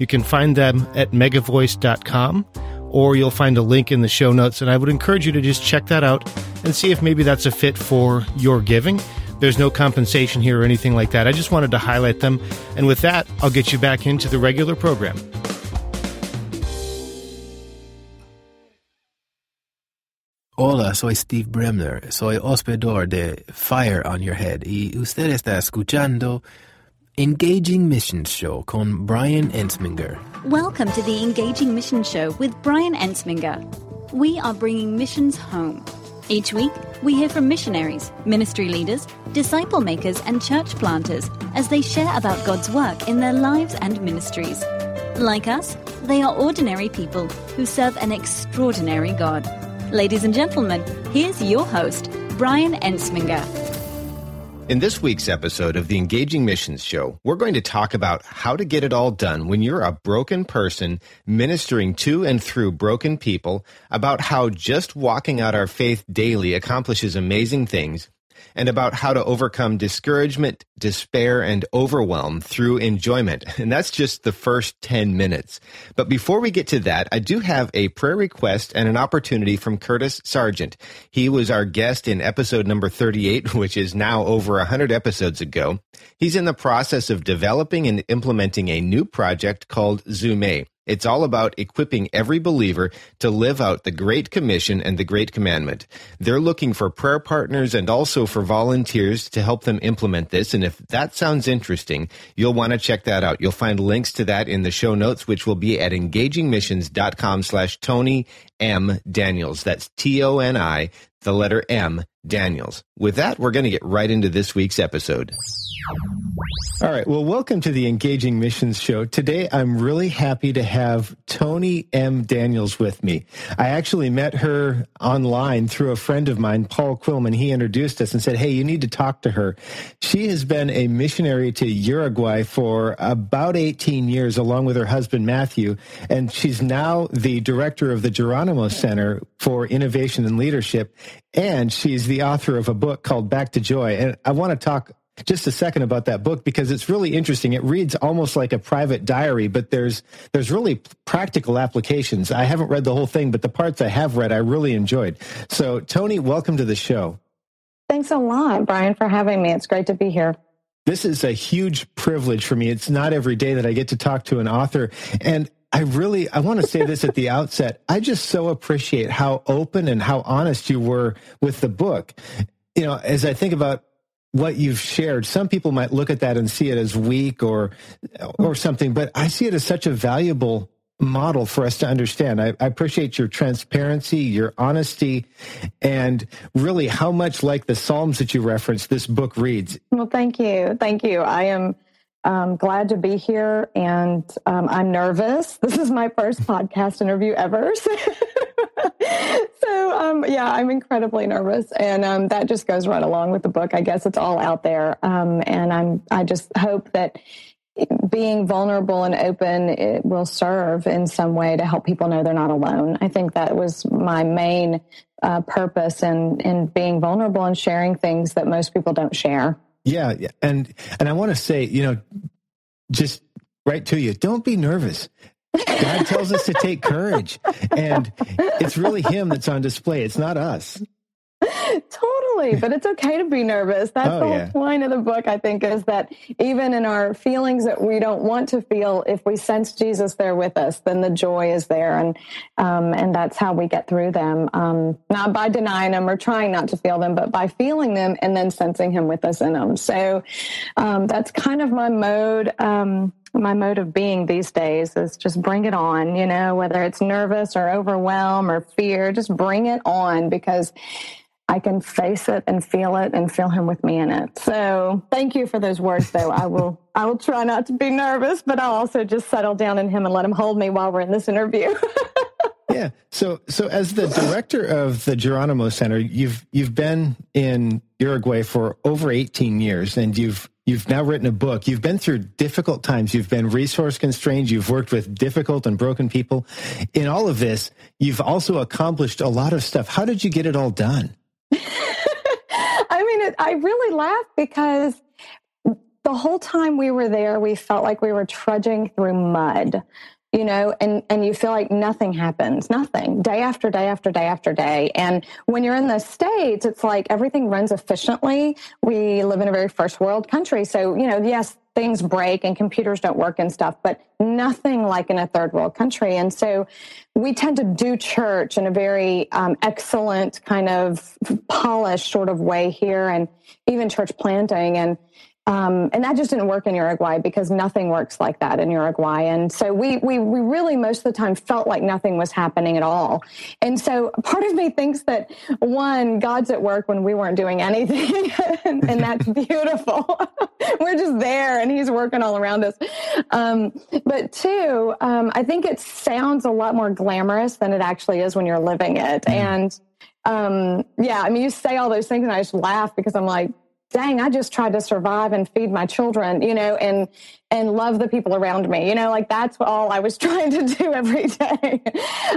You can find them at megavoice.com or you'll find a link in the show notes. And I would encourage you to just check that out and see if maybe that's a fit for your giving. There's no compensation here or anything like that. I just wanted to highlight them. And with that, I'll get you back into the regular program. Hola, soy Steve Bremner. Soy hospedor de Fire on Your Head y usted está escuchando Engaging Missions Show con Brian Ensminger. Welcome to the Engaging Missions Show with Brian Ensminger. We are bringing missions home. Each week, we hear from missionaries, ministry leaders, disciple makers, and church planters as they share about God's work in their lives and ministries. Like us, they are ordinary people who serve an extraordinary God. Ladies and gentlemen, here's your host, Brian Ensminger. In this week's episode of the Engaging Missions Show, we're going to talk about how to get it all done when you're a broken person ministering to and through broken people, about how just walking out our faith daily accomplishes amazing things, and about how to overcome discouragement, despair, and overwhelm through enjoyment. And that's just the first 10 minutes. But before we get to that, I do have a prayer request and an opportunity from Curtis Sergeant. He was our guest in episode number 38, which is now over 100 episodes ago. He's in the process of developing and implementing a new project called Zume. It's all about equipping every believer to live out the Great Commission and the Great Commandment. They're looking for prayer partners and also for volunteers to help them implement this. And if that sounds interesting, you'll want to check that out. You'll find links to that in the show notes, which will be at engagingmissions.com slash Toni M. Daniels. That's T-O-N-I, the letter M, Daniels. With that, we're going to get right into this week's episode. All right. Well, welcome to the Engaging Missions Show. Today, I'm really happy to have Toni M. Daniels with me. I actually met her online through a friend of mine, Paul Quillman. He introduced us and said, Hey, you need to talk to her. She has been a missionary to Uruguay for about 18 years, along with her husband, Matthew. And she's now the director of the Geronimo Center for Innovation and Leadership. And she's the author of a book called Back to Joy. And I want to talk just a second about that book because it's really interesting. It reads almost like a private diary, but there's there's really practical applications. I haven't read the whole thing, but the parts I have read, I really enjoyed. So, Toni, welcome to the show. Thanks a lot, Brian, for having me. It's great to be here. This is a huge privilege for me. It's not every day that I get to talk to an author, and I really I want to say this at the outset. I just so appreciate how open and how honest you were with the book. You know, as I think about what you've shared some people might look at that and see it as weak or or something but i see it as such a valuable model for us to understand. I, I, appreciate your transparency your honesty and really how much like the psalms that you referenced this book reads. Well thank you. Thank you. I am um, glad to be here and um, i'm nervous. This is my first podcast interview ever. so so um, yeah, I'm incredibly nervous, and um, that just goes right along with the book. I guess it's all out there, um, and I'm I just hope that being vulnerable and open it will serve in some way to help people know they're not alone. I think that was my main uh, purpose in in being vulnerable and sharing things that most people don't share. Yeah, and and I want to say, you know, just right to you, don't be nervous. God tells us to take courage. And it's really Him that's on display. It's not us. Totally. But it's okay to be nervous. That's oh, the whole yeah. point of the book, I think, is that even in our feelings that we don't want to feel, if we sense Jesus there with us, then the joy is there. And, um, and that's how we get through them. Um, not by denying them or trying not to feel them, but by feeling them and then sensing Him with us in them. So um, that's kind of my mode. Um, my mode of being these days is just bring it on, you know, whether it's nervous or overwhelm or fear, just bring it on because I can face it and feel it and feel him with me in it. So thank you for those words though. I will I will try not to be nervous, but I'll also just settle down in him and let him hold me while we're in this interview. yeah. So so as the director of the Geronimo Center, you've you've been in Uruguay for over 18 years and you've you've now written a book. You've been through difficult times. You've been resource constrained. You've worked with difficult and broken people. In all of this, you've also accomplished a lot of stuff. How did you get it all done? I mean, it, I really laugh because the whole time we were there, we felt like we were trudging through mud you know and and you feel like nothing happens nothing day after day after day after day. And when you're in the states it's like everything runs efficiently. We live in a very first world country. So you know yes things break and computers don't work and stuff but nothing like in a third world country. And so we tend to do church in a very um, excellent kind of polished sort of way here and even church planting. And um, and that just didn't work in Uruguay because nothing works like that in Uruguay. And so we, we, we really most of the time felt like nothing was happening at all. And so part of me thinks that one, God's at work when we weren't doing anything. and, and, that's beautiful. We're just there and he's working all around us. Um, but two, um, I think it sounds a lot more glamorous than it actually is when you're living it. Mm. And um, yeah, I mean, you say all those things and I just laugh because I'm like, dang, I just tried to survive and feed my children, you know, and and love the people around me, you know, like that's all I was trying to do every day.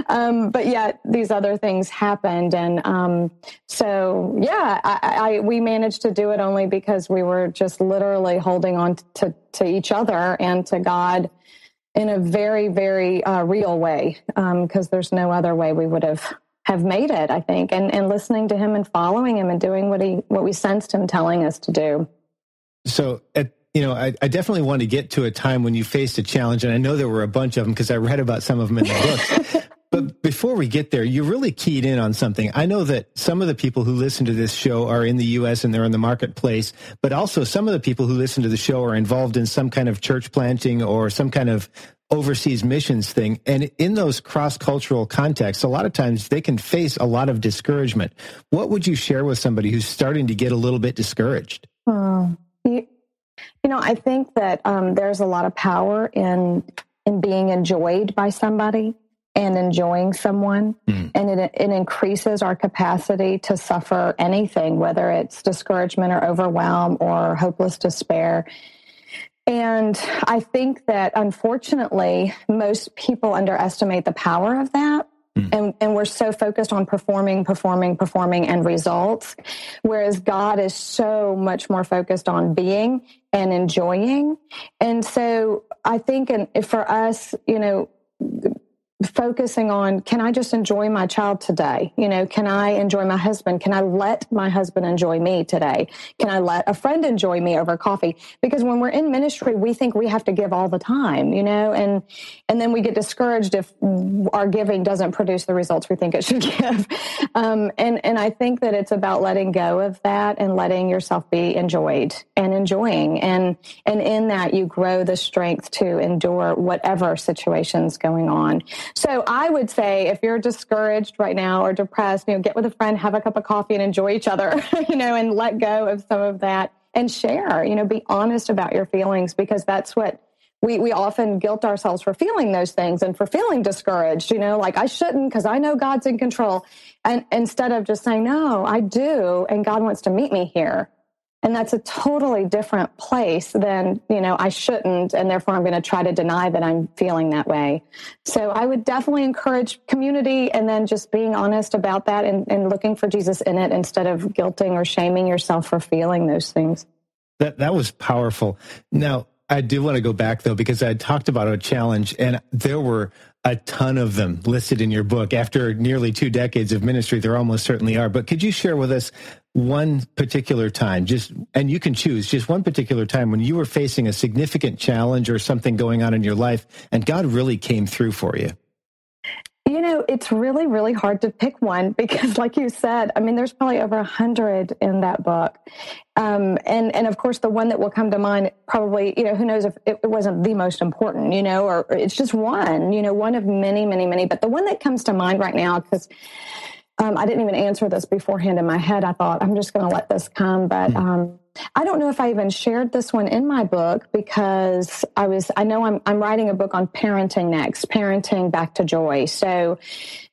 um, but yet these other things happened, and um, so yeah, I, I, we managed to do it only because we were just literally holding on to to each other and to God in a very very uh, real way because um, there's no other way we would have have made it, I think, and, and listening to him and following him and doing what he what we sensed him telling us to do. So at you know, I, I, definitely want to get to a time when you faced a challenge, and I know there were a bunch of them because I read about some of them in the books. But before we get there, you really keyed in on something. I know that some of the people who listen to this show are in the U.S. and they're in the marketplace, but also some of the people who listen to the show are involved in some kind of church planting or some kind of overseas missions thing. And in those cross cultural contexts, a lot of times they can face a lot of discouragement. What would you share with somebody who's starting to get a little bit discouraged? you, you, know, I think that um, there's a lot of power in in being enjoyed by somebody and enjoying someone mm. and it, it increases our capacity to suffer anything whether it's discouragement or overwhelm or hopeless despair and I think that unfortunately, most people underestimate the power of that. Mm. And, and we're so focused on performing, performing, performing and results. Whereas God is so much more focused on being and enjoying. And so I think and for us, you know, focusing on can I just enjoy my child today? You know, can I enjoy my husband? Can I let my husband enjoy me today? Can I let a friend enjoy me over coffee? Because when we're in ministry, we think we have to give all the time, you know, and and then we get discouraged if our giving doesn't produce the results we think it should give. Um, and and I think that it's about letting go of that and letting yourself be enjoyed and enjoying and and in that you grow the strength to endure whatever situation's going on. So I would say if you're discouraged right now or depressed, you know, get with a friend, have a cup of coffee and enjoy each other, you know, and let go of some of that and share, you know, be honest about your feelings because that's what we, we often guilt ourselves for feeling those things and for feeling discouraged, you know, like I shouldn't because I know God's in control. And instead of just saying, no, I do. And God wants to meet me here. And that's a totally different place than, you know, I shouldn't, and therefore I'm going to try to deny that I'm feeling that way. So I would definitely encourage community and then just being honest about that and, and looking for Jesus in it instead of guilting or shaming yourself for feeling those things. That that was powerful. Now, I do want to go back though, because I talked about a challenge and there were a ton of them listed in your book. After nearly two decades of ministry, there almost certainly are. But could you share with us one particular time, just, and you can choose just one particular time when you were facing a significant challenge or something going on in your life and God really came through for you? You know, it's really, really hard to pick one because, like you said, I mean, there's probably over a hundred in that book, um, and and of course, the one that will come to mind, probably, you know, who knows if it, wasn't the most important, you know, or, or it's just one, you know, one of many, many, many. But the one that comes to mind right now, because um, I didn't even answer this beforehand in my head. I thought I'm just going to let this come, but hmm. um, I don't know if I even shared this one in my book because I was. I know I'm I'm writing a book on parenting next, parenting back to joy. So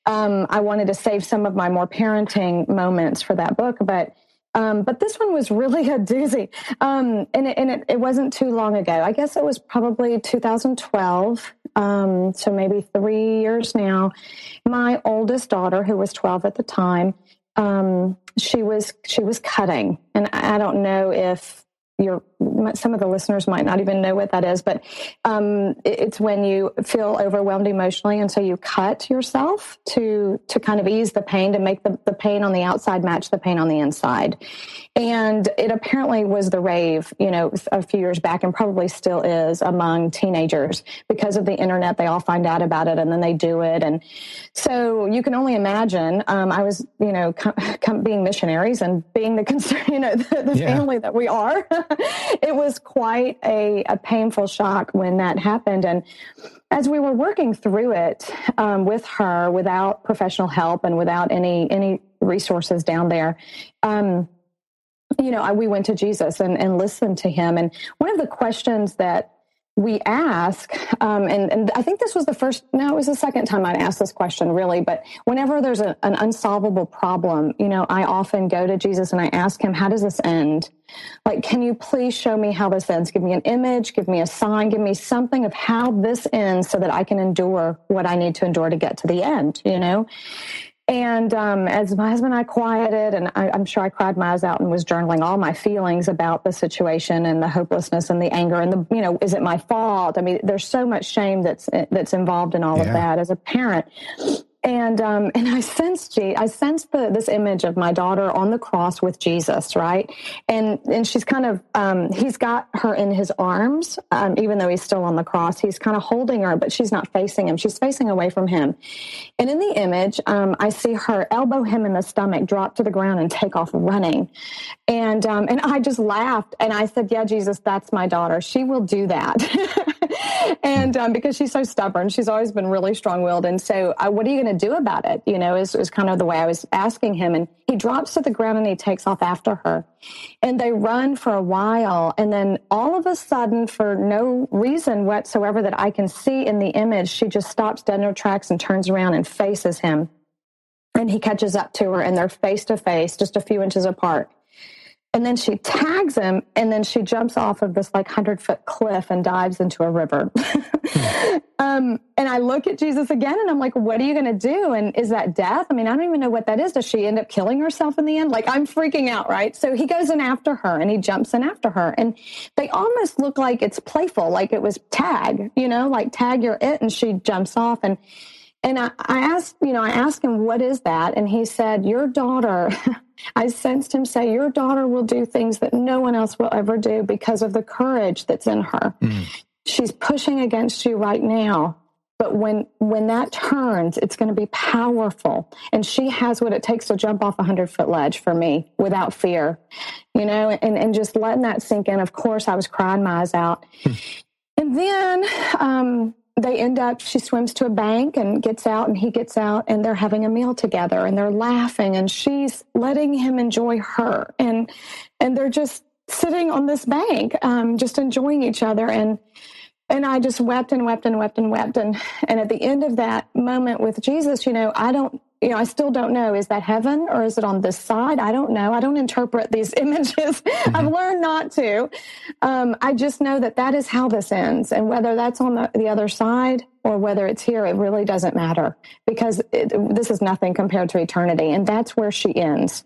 um, I wanted to save some of my more parenting moments for that book, but. Um, but this one was really a doozy. Um, and it, and it, it, wasn't too long ago. I guess it was probably 2012. Um, so maybe three years now. My oldest daughter, who was 12 at the time, um, she was she was cutting, and I don't know if your some of the listeners might not even know what that is, but um, it's when you feel overwhelmed emotionally, and so you cut yourself to to kind of ease the pain, to make the, the pain on the outside match the pain on the inside. And it apparently was the rave, you know, a few years back, and probably still is among teenagers because of the internet. They all find out about it, and then they do it, and so you can only imagine. Um, I was, you know, com- com- being missionaries and being the concern, you know, the, the yeah. family that we are. it was quite a, a painful shock when that happened. And as we were working through it um, with her without professional help and without any any resources down there, um, you know, I, we went to Jesus and, and listened to him. And one of the questions that we ask, um, and, and, I think this was the first, no, it was the second time I'd asked this question really, but whenever there's a, an unsolvable problem, you know, I often go to Jesus and I ask him, how does this end? Like, can you please show me how this ends? Give me an image, give me a sign, give me something of how this ends so that I can endure what I need to endure to get to the end, you know? And um, as my husband and I quieted, and I, am sure I cried my eyes out and was journaling all my feelings about the situation and the hopelessness and the anger and the, you know, is it my fault? I mean, there's so much shame that's that's involved in all yeah. of that as a parent and um, and I sensed I sensed the, this image of my daughter on the cross with Jesus, right? And and she's kind of um, he's got her in his arms, um, even though he's still on the cross. He's kind of holding her, but she's not facing him. She's facing away from him. And in the image, um, I see her elbow him in the stomach, drop to the ground, and take off running. And um, and I just laughed and I said, "Yeah, Jesus, that's my daughter. She will do that." and um, because she's so stubborn, she's always been really strong willed. And so, uh, what are you going to do about it? You know, is, is kind of the way I was asking him. And he drops to the ground and he takes off after her. And they run for a while. And then all of a sudden, for no reason whatsoever that I can see in the image, she just stops dead in her tracks and turns around and faces him. And he catches up to her and they're face to face, just a few inches apart. And then she tags him and then she jumps off of this like 100 foot cliff and dives into a river. um, and I look at Jesus again and I'm like, what are you going to do? And is that death? I mean, I don't even know what that is. Does she end up killing herself in the end? Like, I'm freaking out, right? So he goes in after her and he jumps in after her. And they almost look like it's playful, like it was tag, you know, like tag, you're it. And she jumps off. And and I, I asked, you know, I asked him, what is that? And he said, your daughter, I sensed him say, your daughter will do things that no one else will ever do because of the courage that's in her. Mm. She's pushing against you right now. But when, when that turns, it's going to be powerful. And she has what it takes to jump off a hundred foot ledge for me without fear, you know, and, and just letting that sink in. Of course, I was crying my eyes out. Hmm. and then, um, they end up she swims to a bank and gets out and he gets out and they're having a meal together and they're laughing and she's letting him enjoy her. And and they're just sitting on this bank um, just enjoying each other. And and I just wept and wept and wept and wept. And and at the end of that moment with Jesus you know I don't you know, I still don't know. Is that heaven or is it on this side? I don't know. I don't interpret these images. Mm-hmm. I've learned not to. Um, I just know that that is how this ends. And whether that's on the, the other side or whether it's here, it really doesn't matter because it, this is nothing compared to eternity. And that's where she ends.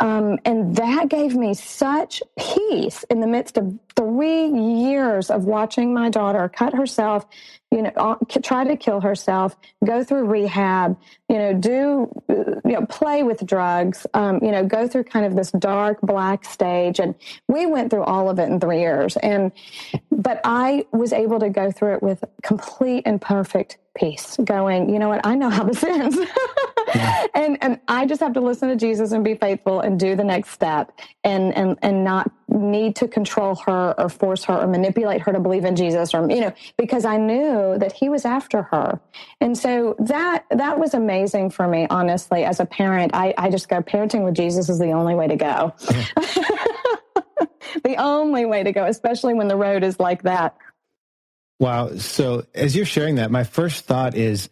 Um, and that gave me such peace in the midst of three years of watching my daughter cut herself, you know, try to kill herself, go through rehab, you know, do, you know, play with drugs, um, you know, go through kind of this dark black stage. And we went through all of it in three years. And, but I was able to go through it with complete and perfect peace, going, you know what, I know how this ends. yeah. and and I just have to listen to Jesus and be faithful and do the next step and and and not need to control her or force her or manipulate her to believe in Jesus or you know because I knew that he was after her. And so that that was amazing for me honestly as a parent. I I just go parenting with Jesus is the only way to go. the only way to go especially when the road is like that. Wow. So as you're sharing that, my first thought is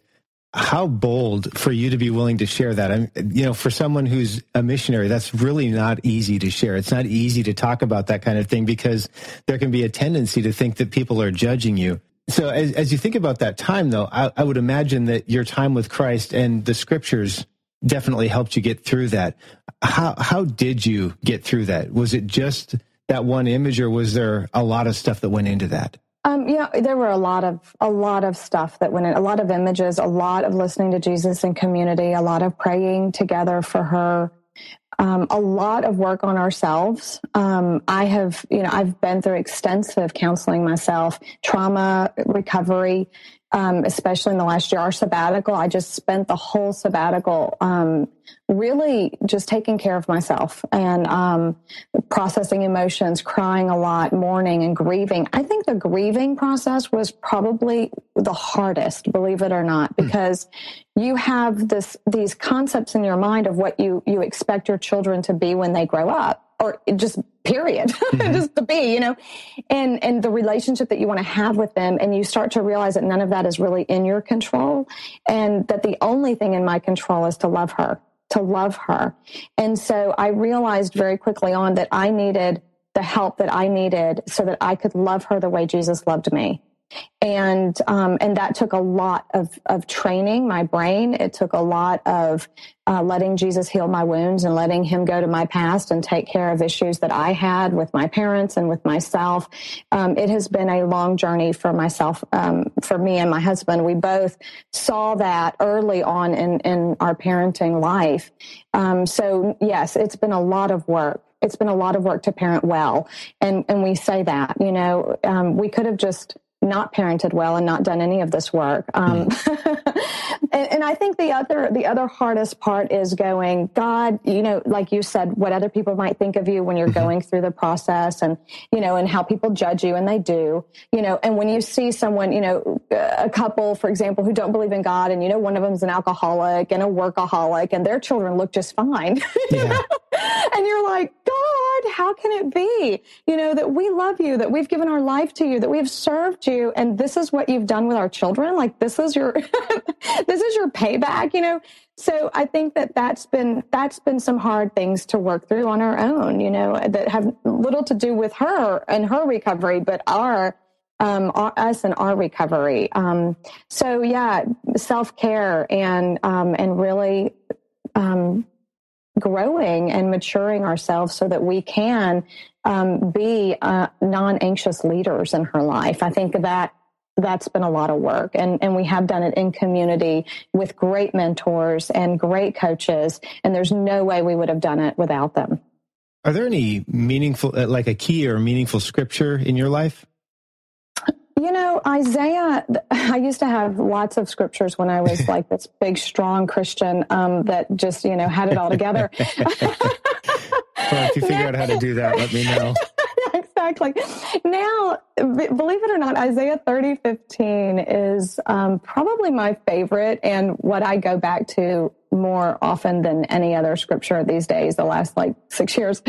how bold for you to be willing to share that. I'm, you know, for someone who's a missionary, that's really not easy to share. It's not easy to talk about that kind of thing because there can be a tendency to think that people are judging you. So as, as you think about that time, though, I, I would imagine that your time with Christ and the scriptures definitely helped you get through that. How, how did you get through that? Was it just that one image or was there a lot of stuff that went into that? Um, yeah, there were a lot of a lot of stuff that went in, a lot of images, a lot of listening to Jesus in community, a lot of praying together for her, um, a lot of work on ourselves. Um, I have, you know, I've been through extensive counseling myself, trauma recovery, um, especially in the last year. Our sabbatical, I just spent the whole sabbatical um, really just taking care of myself and um, processing emotions, crying a lot, mourning and grieving. I think the grieving process was probably the hardest, believe it or not, hmm. because you have this these concepts in your mind of what you you expect your children to be when they grow up or just period mm-hmm. just to be you know and and the relationship that you want to have with them and you start to realize that none of that is really in your control and that the only thing in my control is to love her to love her. And so i realized very quickly on that i needed the help that i needed so that i could love her the way jesus loved me and um, and that took a lot of of training my brain. It took a lot of uh, letting Jesus heal my wounds and letting Him go to my past and take care of issues that I had with my parents and with myself. Um, it has been a long journey for myself, um, for me and my husband. We both saw that early on in in our parenting life. Um, so yes, it's been a lot of work it's been a lot of work to parent well and and we say that you know um, we could have just not parented well and not done any of this work. Um, mm. and, and, I think the other the other hardest part is going, God, you know, like you said, what other people might think of you when you're mm-hmm. going through the process, and you know, and how people judge you, and they do, you know, and when you see someone, you know, a couple, for example, who don't believe in God, and you know, one of them is an alcoholic and a workaholic, and their children look just fine, yeah. and you're like, God, how can it be, you know, that we love you, that we've given our life to you, that we have served you and this is what you've done with our children like this is your this is your payback you know so i think that that's been that's been some hard things to work through on our own you know that have little to do with her and her recovery but our um, us and our recovery. Um, so yeah, self care and um, and really um, growing and maturing ourselves so that we can um, be uh, non-anxious leaders in her life. I think that that's been a lot of work. And, and we have done it in community with great mentors and great coaches and there's no way we would have done it without them. Are there any meaningful uh, like a key or meaningful scripture in your life you know, Isaiah, I used to have lots of scriptures when I was like this big, strong Christian um, that just, you know, had it all together. well, if you figure out how to do that, let me know. exactly. Now, believe it or not, Isaiah 30, 15 is um, probably my favorite and what I go back to more often than any other scripture these days, the last like six years.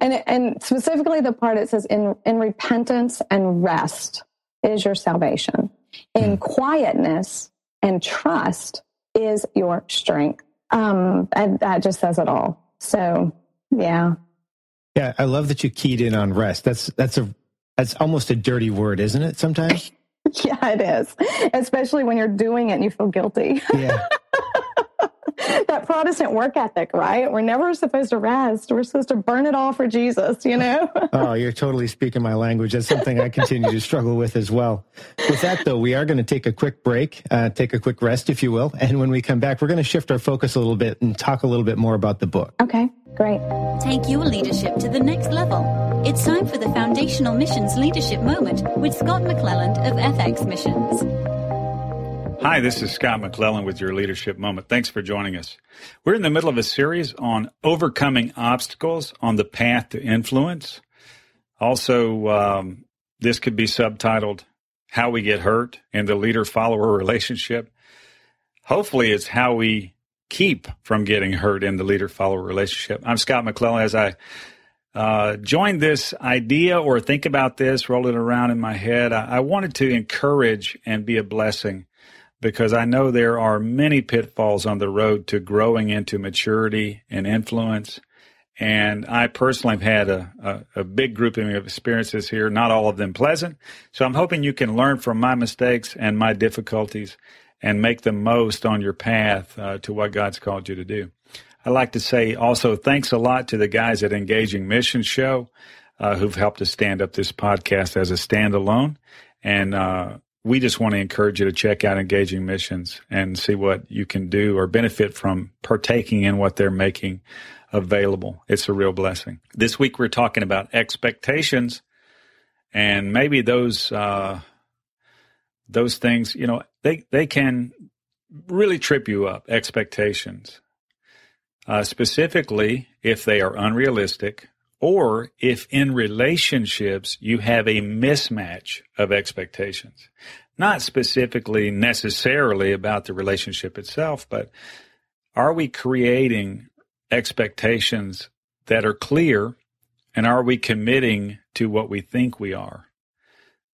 And, and specifically the part it says, in, in repentance and rest is your salvation. In hmm. quietness and trust is your strength. Um, and that just says it all. So, yeah. Yeah, I love that you keyed in on rest. That's that's a that's almost a dirty word, isn't it? Sometimes. yeah, it is. Especially when you're doing it and you feel guilty. Yeah. that Protestant work ethic, right? We're never supposed to rest. We're supposed to burn it all for Jesus, you know? oh, you're totally speaking my language. That's something I continue to struggle with as well. With that, though, we are going to take a quick break, uh, take a quick rest, if you will. And when we come back, we're going to shift our focus a little bit and talk a little bit more about the book. Okay, great. Take your leadership to the next level. It's time for the Foundational Missions Leadership Moment with Scott McClellan of FX Missions. Hi, this is Scott McClellan with your Leadership Moment. Thanks for joining us. We're in the middle of a series on overcoming obstacles on the path to influence. Also, um, this could be subtitled How We Get Hurt in the Leader Follower Relationship. Hopefully, it's how we keep from getting hurt in the leader follower relationship. I'm Scott McClellan. As I uh, joined this idea or think about this, roll it around in my head, I, I wanted to encourage and be a blessing because I know there are many pitfalls on the road to growing into maturity and influence. And I personally have had a, a, a, big grouping of experiences here, not all of them pleasant. So I'm hoping you can learn from my mistakes and my difficulties and make the most on your path uh, to what God's called you to do. I'd like to say also thanks a lot to the guys at Engaging Mission Show uh, who've helped us stand up this podcast as a standalone. And uh, we just want to encourage you to check out Engaging Missions and see what you can do or benefit from partaking in what they're making available. It's a real blessing. This week we're talking about expectations and maybe those uh, those things, you know, they they can really trip you up. Expectations, uh, specifically if they are unrealistic, or if in relationships you have a mismatch of expectations. Not specifically necessarily about the relationship itself, but are we creating expectations that are clear and are we committing to what we think we are?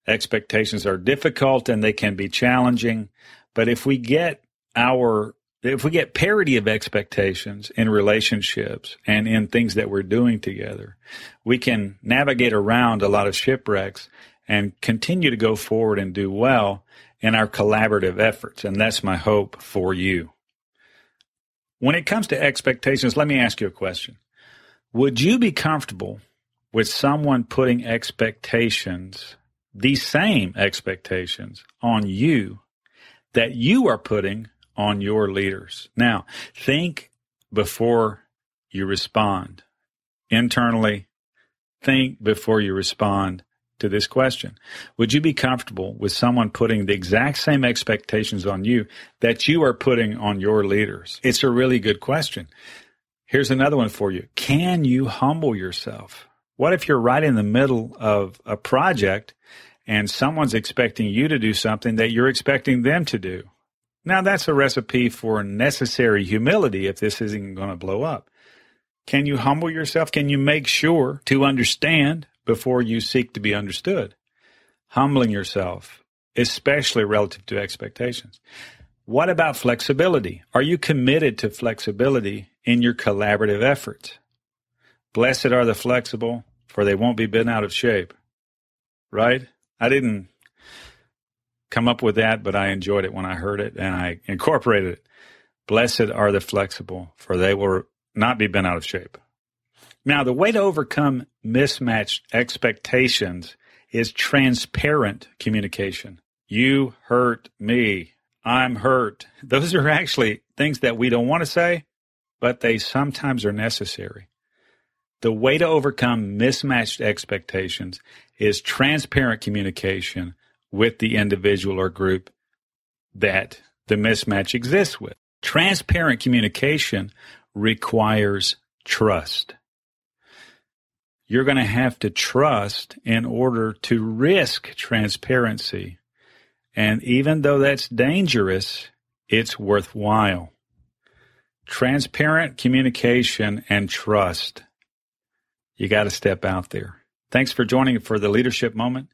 Expectations are difficult and they can be challenging, but if we get our if we get parity of expectations in relationships and in things that we're doing together, we can navigate around a lot of shipwrecks and continue to go forward and do well in our collaborative efforts. And that's my hope for you. When it comes to expectations, let me ask you a question. Would you be comfortable with someone putting expectations these same expectations on you that you are putting on your leaders. Now, think before you respond. Internally, think before you respond to this question. Would you be comfortable with someone putting the exact same expectations on you that you are putting on your leaders? It's a really good question. Here's another one for you. Can you humble yourself? What if you're right in the middle of a project and someone's expecting you to do something that you're expecting them to do. Now, that's a recipe for necessary humility if this isn't going to blow up. Can you humble yourself? Can you make sure to understand before you seek to be understood? Humbling yourself, especially relative to expectations. What about flexibility? Are you committed to flexibility in your collaborative efforts? Blessed are the flexible, for they won't be bent out of shape. Right? I didn't come up with that, but I enjoyed it when I heard it and I incorporated it. Blessed are the flexible, for they will not be bent out of shape. Now, the way to overcome mismatched expectations is transparent communication. You hurt me. I'm hurt. Those are actually things that we don't want to say, but they sometimes are necessary. The way to overcome mismatched expectations is transparent communication with the individual or group that the mismatch exists with. Transparent communication requires trust. You're going to have to trust in order to risk transparency. And even though that's dangerous, it's worthwhile. Transparent communication and trust. You got to step out there. Thanks for joining for the leadership moment.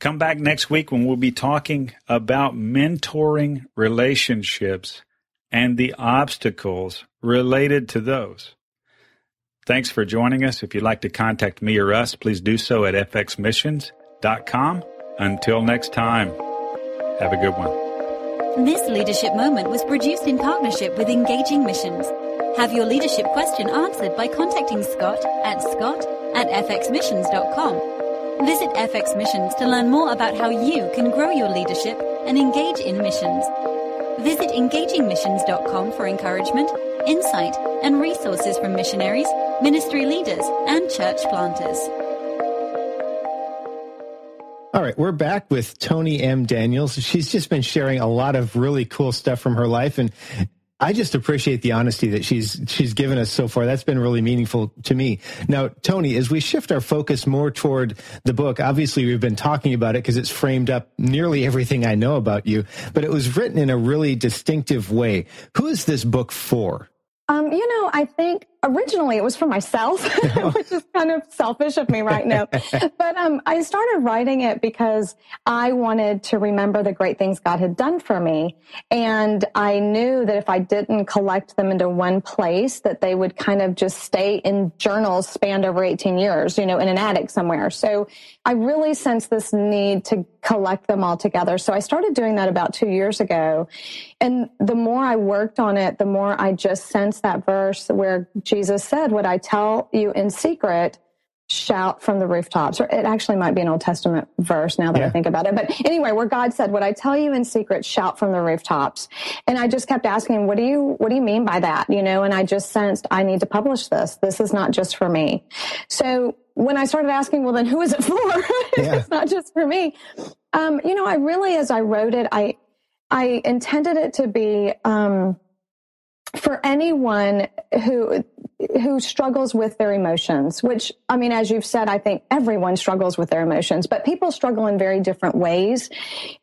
Come back next week when we'll be talking about mentoring relationships and the obstacles related to those. Thanks for joining us. If you'd like to contact me or us, please do so at fxmissions.com. Until next time, have a good one. This leadership moment was produced in partnership with Engaging Missions. Have your leadership question answered by contacting Scott at scott at fxmissions.com. Visit FX Missions to learn more about how you can grow your leadership and engage in missions. Visit engagingmissions.com for encouragement, insight, and resources from missionaries, ministry leaders, and church planters. All right, we're back with Toni M. Daniels. She's just been sharing a lot of really cool stuff from her life. And I just appreciate the honesty that she's she's given us so far. That's been really meaningful to me. Now, Toni, as we shift our focus more toward the book, obviously we've been talking about it because it's framed up nearly everything I know about you, but it was written in a really distinctive way. Who is this book for? Um, you know, I think originally it was for myself, which is kind of selfish of me right now. but um, I started writing it because I wanted to remember the great things God had done for me. And I knew that if I didn't collect them into one place, that they would kind of just stay in journals spanned over 18 years, you know, in an attic somewhere. So I really sensed this need to collect them all together. So I started doing that about two years ago. And the more I worked on it, the more I just sensed that verse where Jesus said, What I tell you in secret, shout from the rooftops. Or it actually might be an Old Testament verse now that yeah. I think about it. But anyway, where God said, What I tell you in secret, shout from the rooftops. And I just kept asking, What do you what do you mean by that? You know, and I just sensed I need to publish this. This is not just for me. So when I started asking, well, then who is it for? Yeah. it's not just for me. Um, you know, I really, as I wrote it, I I intended it to be um, for anyone who who struggles with their emotions which i mean as you've said i think everyone struggles with their emotions but people struggle in very different ways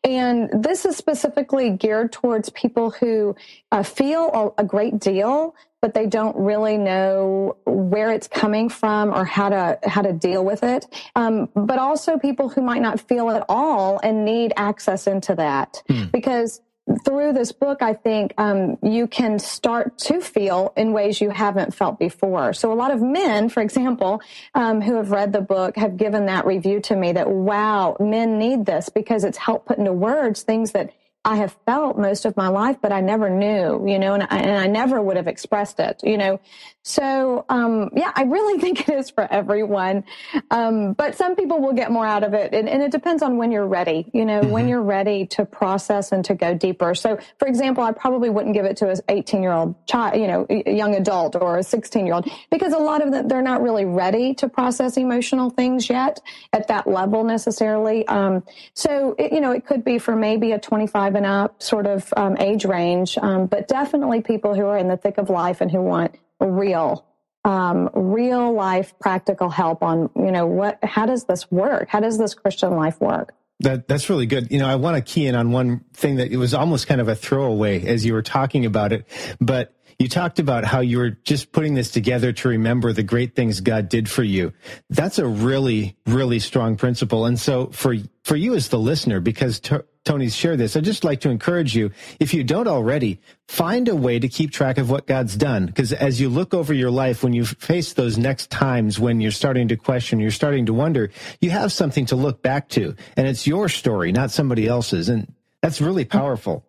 and this is specifically geared towards people who uh, feel a, a great deal but they don't really know where it's coming from or how to how to deal with it. Um, but also people who might not feel at all and need access into that hmm. because through this book, I think um, you can start to feel in ways you haven't felt before. So, a lot of men, for example, um, who have read the book, have given that review to me that, wow, men need this because it's helped put into words things that I have felt most of my life, but I never knew, you know, and I, and I never would have expressed it, you know. So, um, yeah, I really think it is for everyone. Um, but some people will get more out of it. And, and it depends on when you're ready, you know, mm-hmm. when you're ready to process and to go deeper. So, for example, I probably wouldn't give it to an 18 year old child, you know, a young adult or a 16 year old because a lot of them, they're not really ready to process emotional things yet at that level necessarily. Um, so, it, you know, it could be for maybe a 25 and up sort of um, age range, um, but definitely people who are in the thick of life and who want real, um, real life practical help on, you know, what, how does this work? How does this Christian life work? That that's really good. You know, I want to key in on one thing that it was almost kind of a throwaway as you were talking about it, but you talked about how you were just putting this together to remember the great things God did for you. That's a really, really strong principle. And so for, for you as the listener, because t- Toni's shared this, I'd just like to encourage you, if you don't already, find a way to keep track of what God's done. Because as you look over your life, when you face those next times when you're starting to question, you're starting to wonder, you have something to look back to. And it's your story, not somebody else's. And that's really powerful.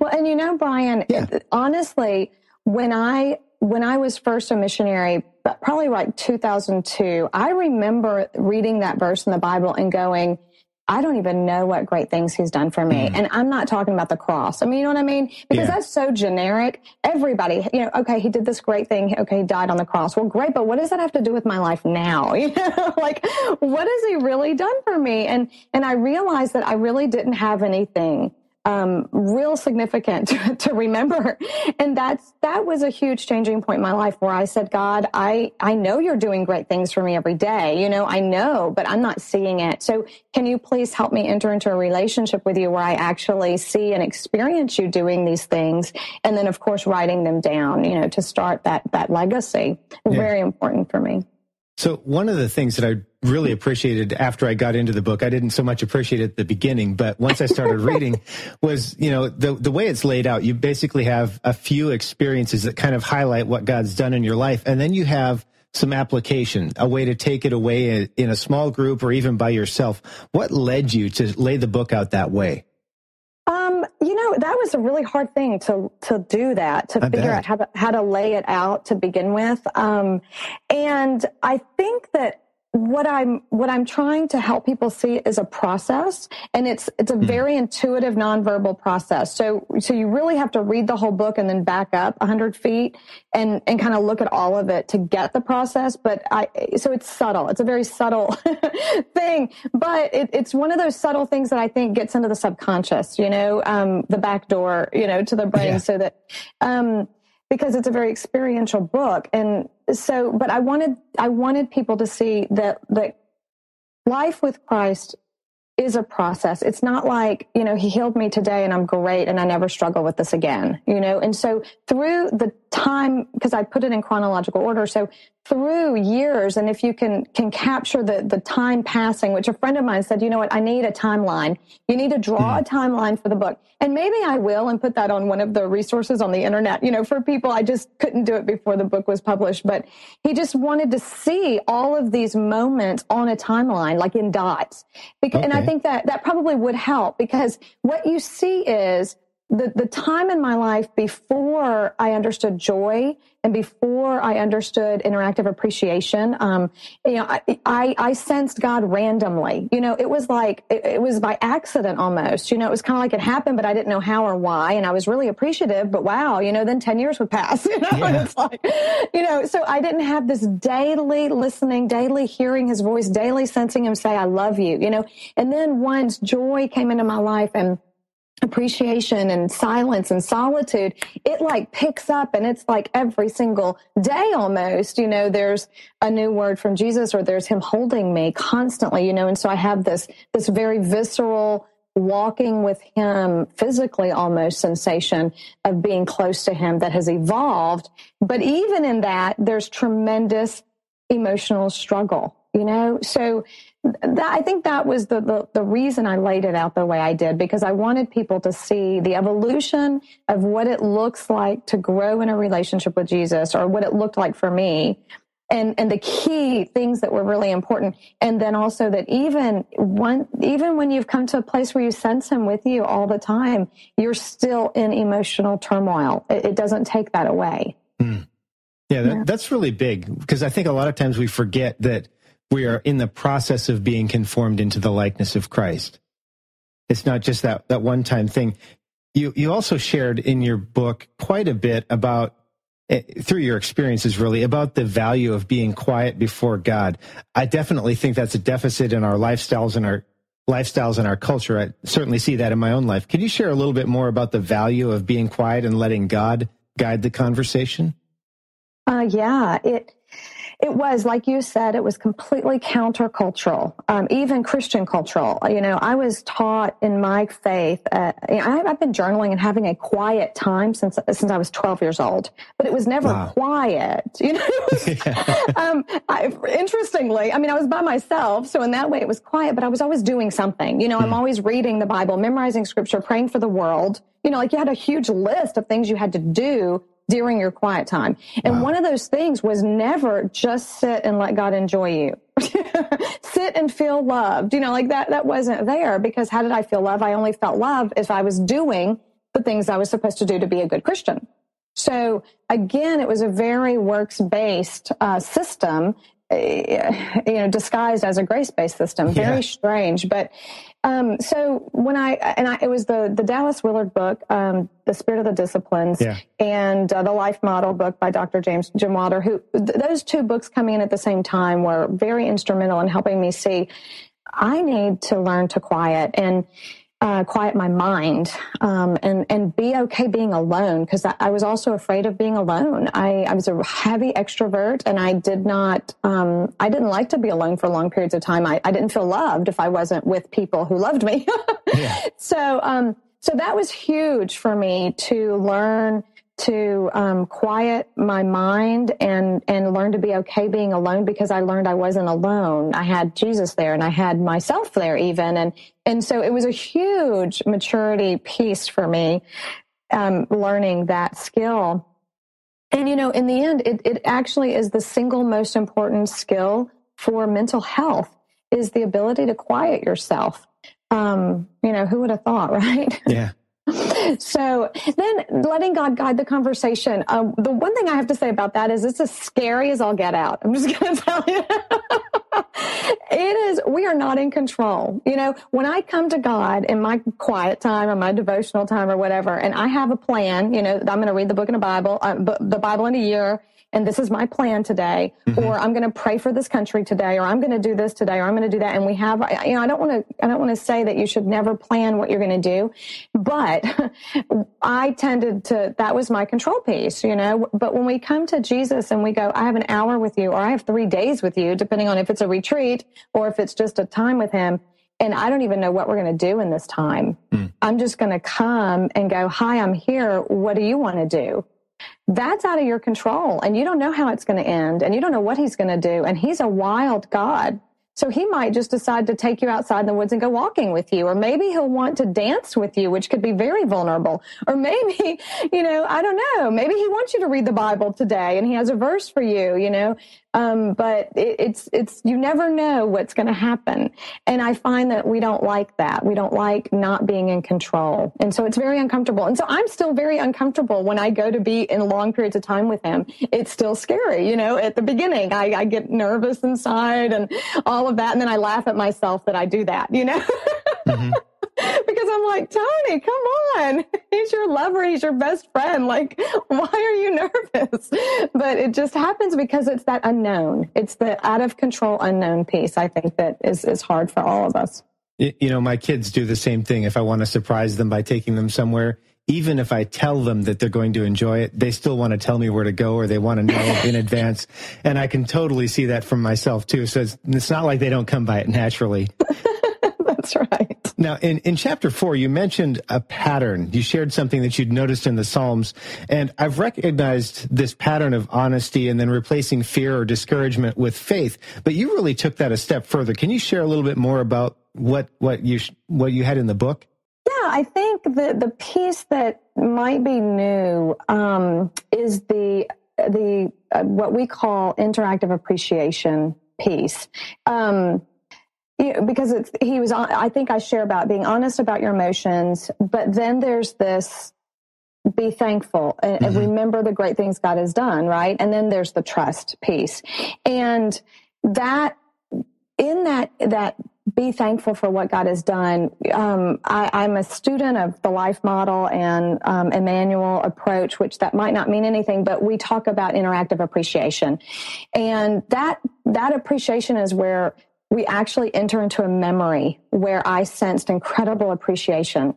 Well, and you know, Brian, yeah. honestly, when I when I was first a missionary, probably like 2002, I remember reading that verse in the Bible and going, I don't even know what great things he's done for me. Mm. And I'm not talking about the cross. I mean, you know what I mean? Because yeah. that's so generic. Everybody, you know, okay, he did this great thing. Okay, he died on the cross. Well, great, but what does that have to do with my life now? You know, like what has he really done for me? And and I realized that I really didn't have anything um, real significant to, to, remember. And that's, that was a huge changing point in my life where I said, God, I, I know you're doing great things for me every day. You know, I know, but I'm not seeing it. So can you please help me enter into a relationship with you where I actually see and experience you doing these things? And then of course, writing them down, you know, to start that, that legacy. Yeah. Very important for me. So one of the things that I really appreciated after I got into the book, I didn't so much appreciate it at the beginning, but once I started reading was, you know, the, the way it's laid out, you basically have a few experiences that kind of highlight what God's done in your life. And then you have some application, a way to take it away in a small group or even by yourself. What led you to lay the book out that way? You know, that was a really hard thing to to do that to I figure bet. out how to how to lay it out to begin with. Um, and I think that what I'm what I'm trying to help people see is a process, and it's it's a hmm. very intuitive nonverbal process. So so you really have to read the whole book and then back up hundred feet and and kind of look at all of it to get the process. But I so it's subtle. It's a very subtle thing, but it, it's one of those subtle things that I think gets into the subconscious. You know, um, the back door, you know, to the brain, yeah. so that. Um, because it's a very experiential book and so but i wanted i wanted people to see that that life with christ is a process. It's not like, you know, he healed me today and I'm great and I never struggle with this again, you know? And so through the time, because I put it in chronological order. So through years, and if you can, can capture the, the time passing, which a friend of mine said, you know what, I need a timeline. You need to draw a mm-hmm. timeline for the book. And maybe I will and put that on one of the resources on the internet, you know, for people. I just couldn't do it before the book was published, but he just wanted to see all of these moments on a timeline, like in dots. Because, okay. And I think that that probably would help because what you see is the, the time in my life before I understood joy and before I understood interactive appreciation, um, you know, I, I, I, sensed God randomly. You know, it was like, it, it was by accident almost. You know, it was kind of like it happened, but I didn't know how or why. And I was really appreciative, but wow, you know, then 10 years would pass, you know, yeah. it's like, you know, so I didn't have this daily listening, daily hearing his voice, daily sensing him say, I love you, you know, and then once joy came into my life and, appreciation and silence and solitude, it like picks up and it's like every single day almost, you know, there's a new word from Jesus or there's him holding me constantly, you know, and so I have this, this very visceral walking with him physically almost sensation of being close to him that has evolved. But even in that, there's tremendous emotional struggle, you know, so that, I think that was the, the, the reason I laid it out the way I did because I wanted people to see the evolution of what it looks like to grow in a relationship with Jesus or what it looked like for me and and the key things that were really important. And then also that even one even when you've come to a place where you sense him with you all the time you're still in emotional turmoil. It, it doesn't take that away. Mm. yeah, that, yeah, that's really big because i think a lot of times we forget that we are in the process of being conformed into the likeness of Christ. It's not just that, that one time thing. You, you also shared in your book quite a bit about, eh, through your experiences really, about the value of being quiet before God. I definitely think that's a deficit in our lifestyles and our lifestyles and our culture. I certainly see that in my own life. Could you share a little bit more about the value of being quiet and letting God guide the conversation? Uh, yeah, it it was, like you said, it was completely countercultural, um, even Christian cultural. You know, I was taught in my faith. Uh, you know, I, have been journaling and having a quiet time since since I was 12 years old, but it was never wow. quiet. You know, um, I, interestingly, I mean, I was by myself, so in that way, it was quiet. But I was always doing something. You know, I'm hmm. always reading the Bible, memorizing Scripture, praying for the world. You know, like you had a huge list of things you had to do during your quiet time. And wow. one of those things was never just sit and let God enjoy you. sit and feel loved. You know, like that, that wasn't there because how did I feel love? I only felt love if I was doing the things I was supposed to do to be a good Christian. So again, it was a very works based uh, system you know, disguised as a grace-based system. Very yeah. strange. But um, so when I and I, it was the the Dallas Willard book, um, "The Spirit of the Disciplines," yeah. and uh, the Life Model book by Dr. James Jim Wilder. Who th- those two books coming in at the same time were very instrumental in helping me see I need to learn to quiet and uh, quiet my mind um, and and be okay being alone because I, I, was also afraid of being alone. I, I was a heavy extrovert and I did not um, I didn't like to be alone for long periods of time. I, I didn't feel loved if I wasn't with people who loved me. yeah. So um, so that was huge for me to learn to um, quiet my mind and and learn to be okay being alone because I learned I wasn't alone. I had Jesus there and I had myself there even and and so it was a huge maturity piece for me um, learning that skill. And you know, in the end, it, it actually is the single most important skill for mental health is the ability to quiet yourself. Um, you know, who would have thought, right? Yeah so then letting God guide the conversation. Um, the one thing I have to say about that is it's as scary as I'll get out. I'm just going to tell you. it is, we are not in control. You know, when I come to God in my quiet time or my devotional time or whatever, and I have a plan, you know, I'm going to read the book in the Bible, uh, the Bible in a year, and this is my plan today, mm-hmm. or I'm going to pray for this country today, or I'm going to do this today, or I'm going to do that. And we have, you know, I don't want to, I don't want to say that you should never plan what you're going to do, but I tended to, that was my control piece, you know. But when we come to Jesus and we go, I have an hour with you, or I have three days with you, depending on if it's a retreat or if it's just a time with him, and I don't even know what we're going to do in this time. Mm. I'm just going to come and go, Hi, I'm here. What do you want to do? That's out of your control and you don't know how it's going to end and you don't know what he's going to do. And he's a wild God. So he might just decide to take you outside in the woods and go walking with you. Or maybe he'll want to dance with you, which could be very vulnerable. Or maybe, you know, I don't know. Maybe he wants you to read the Bible today and he has a verse for you, you know. Um, but it, it's, it's, you never know what's going to happen. And I find that we don't like that. We don't like not being in control. And so it's very uncomfortable. And so I'm still very uncomfortable when I go to be in long periods of time with him. It's still scary. You know, at the beginning, I, I get nervous inside and all of that. And then I laugh at myself that I do that, you know? Mm-hmm. because I'm like, Toni, come on. He's your lover. He's your best friend. Like, why are you nervous? But it just happens because it's that unknown. It's the out of control unknown piece, I think, that is, is hard for all of us. You know, my kids do the same thing. If I want to surprise them by taking them somewhere, even if I tell them that they're going to enjoy it, they still want to tell me where to go or they want to know in advance. And I can totally see that from myself too. So it's, it's not like they don't come by it naturally. That's right. Now, in, in chapter four, you mentioned a pattern. You shared something that you'd noticed in the Psalms. And I've recognized this pattern of honesty and then replacing fear or discouragement with faith. But you really took that a step further. Can you share a little bit more about what, what you, what you had in the book? Yeah, I think the, the piece that might be new um, is the, the uh, what we call interactive appreciation piece. Um, because it's he was i think i share about being honest about your emotions but then there's this be thankful and, mm-hmm. and, remember the great things god has done right? And then there's the trust piece. And that in that that be thankful for what god has done um, I, am a student of the life model and um, Immanuel approach which that might not mean anything but we talk about interactive appreciation. And that that appreciation is where we actually enter into a memory where I sensed incredible appreciation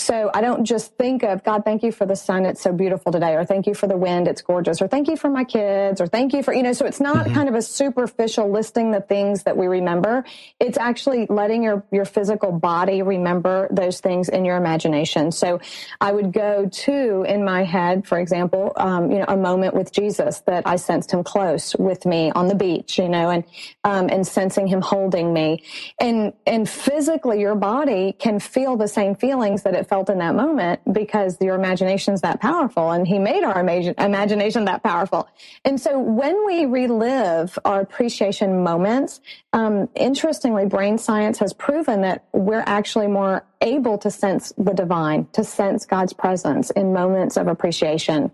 so I don't just think of, God, thank you for the sun. It's so beautiful today. Or thank you for the wind. It's gorgeous. Or thank you for my kids. Or thank you for, you know, so it's not mm-hmm. kind of a superficial listing the things that we remember. It's actually letting your, your physical body remember those things in your imagination. So I would go to in my head, for example, um, you know, a moment with Jesus that I sensed him close with me on the beach, you know, and, um, and sensing him holding me and, and physically your body can feel the same feelings that it felt in that moment because your imagination is that powerful and he made our imagination that powerful. And so when we relive our appreciation moments, um, interestingly, brain science has proven that we're actually more able to sense the divine, to sense God's presence in moments of appreciation.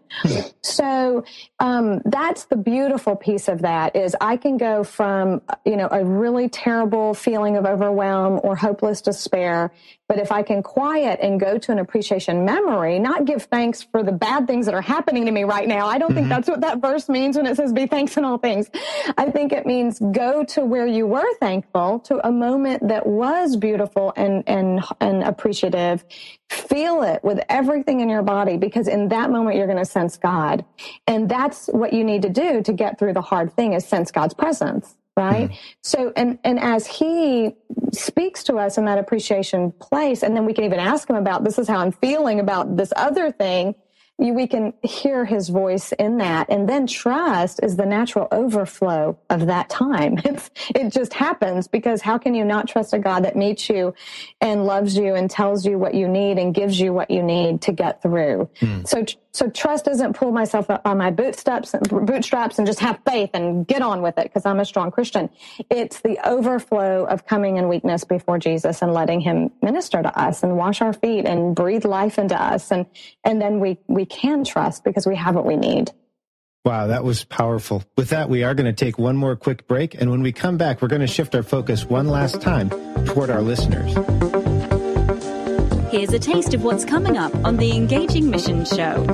so um, that's the beautiful piece of that is I can go from you know a really terrible feeling of overwhelm or hopeless despair, but if I can quiet and go to an appreciation memory, not give thanks for the bad things that are happening to me right now. I don't mm-hmm. think that's what that verse means when it says be thanks in all things. I think it means go to where you were thankful to a moment that was beautiful and and and and appreciative. Feel it with everything in your body because in that moment you're going to sense God. And that's what you need to do to get through the hard thing is sense God's presence right mm-hmm. so and and as he speaks to us in that appreciation place and then we can even ask him about this is how i'm feeling about this other thing we can hear his voice in that. And then trust is the natural overflow of that time. It's, it just happens because how can you not trust a God that meets you and loves you and tells you what you need and gives you what you need to get through? Mm. So, so trust isn't pull myself up by my bootstraps and bootstraps and just have faith and get on with it because I'm a strong Christian. It's the overflow of coming in weakness before Jesus and letting him minister to us and wash our feet and breathe life into us. And, and then we, we can trust because we have what we need. Wow, that was powerful. With that, we are going to take one more quick break. And when we come back, we're going to shift our focus one last time toward our listeners. Here's a taste of what's coming up on the Engaging Mission Show.